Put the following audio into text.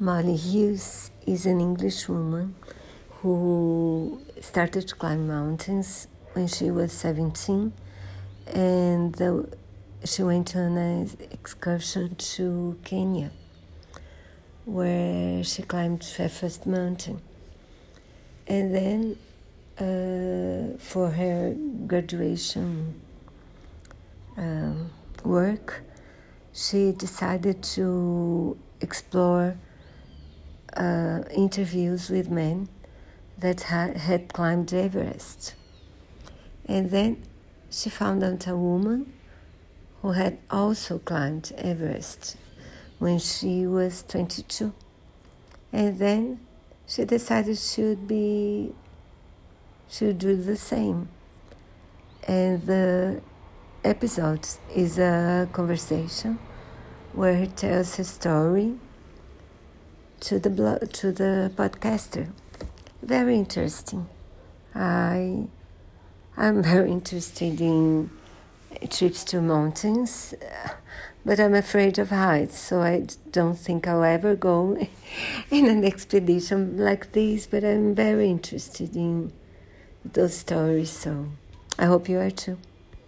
Molly Hughes is an English woman who started to climb mountains when she was 17 and the, she went on an excursion to Kenya where she climbed Everest Mountain. And then uh, for her graduation um, work, she decided to explore uh, interviews with men that ha- had climbed Everest. And then she found out a woman who had also climbed Everest when she was 22. And then she decided she would be, she would do the same. And the episode is a conversation where he tells his story to the blog, to the podcaster. Very interesting. I I'm very interested in trips to mountains, but I'm afraid of heights, so I don't think I'll ever go in an expedition like this. But I'm very interested in those stories, so I hope you are too.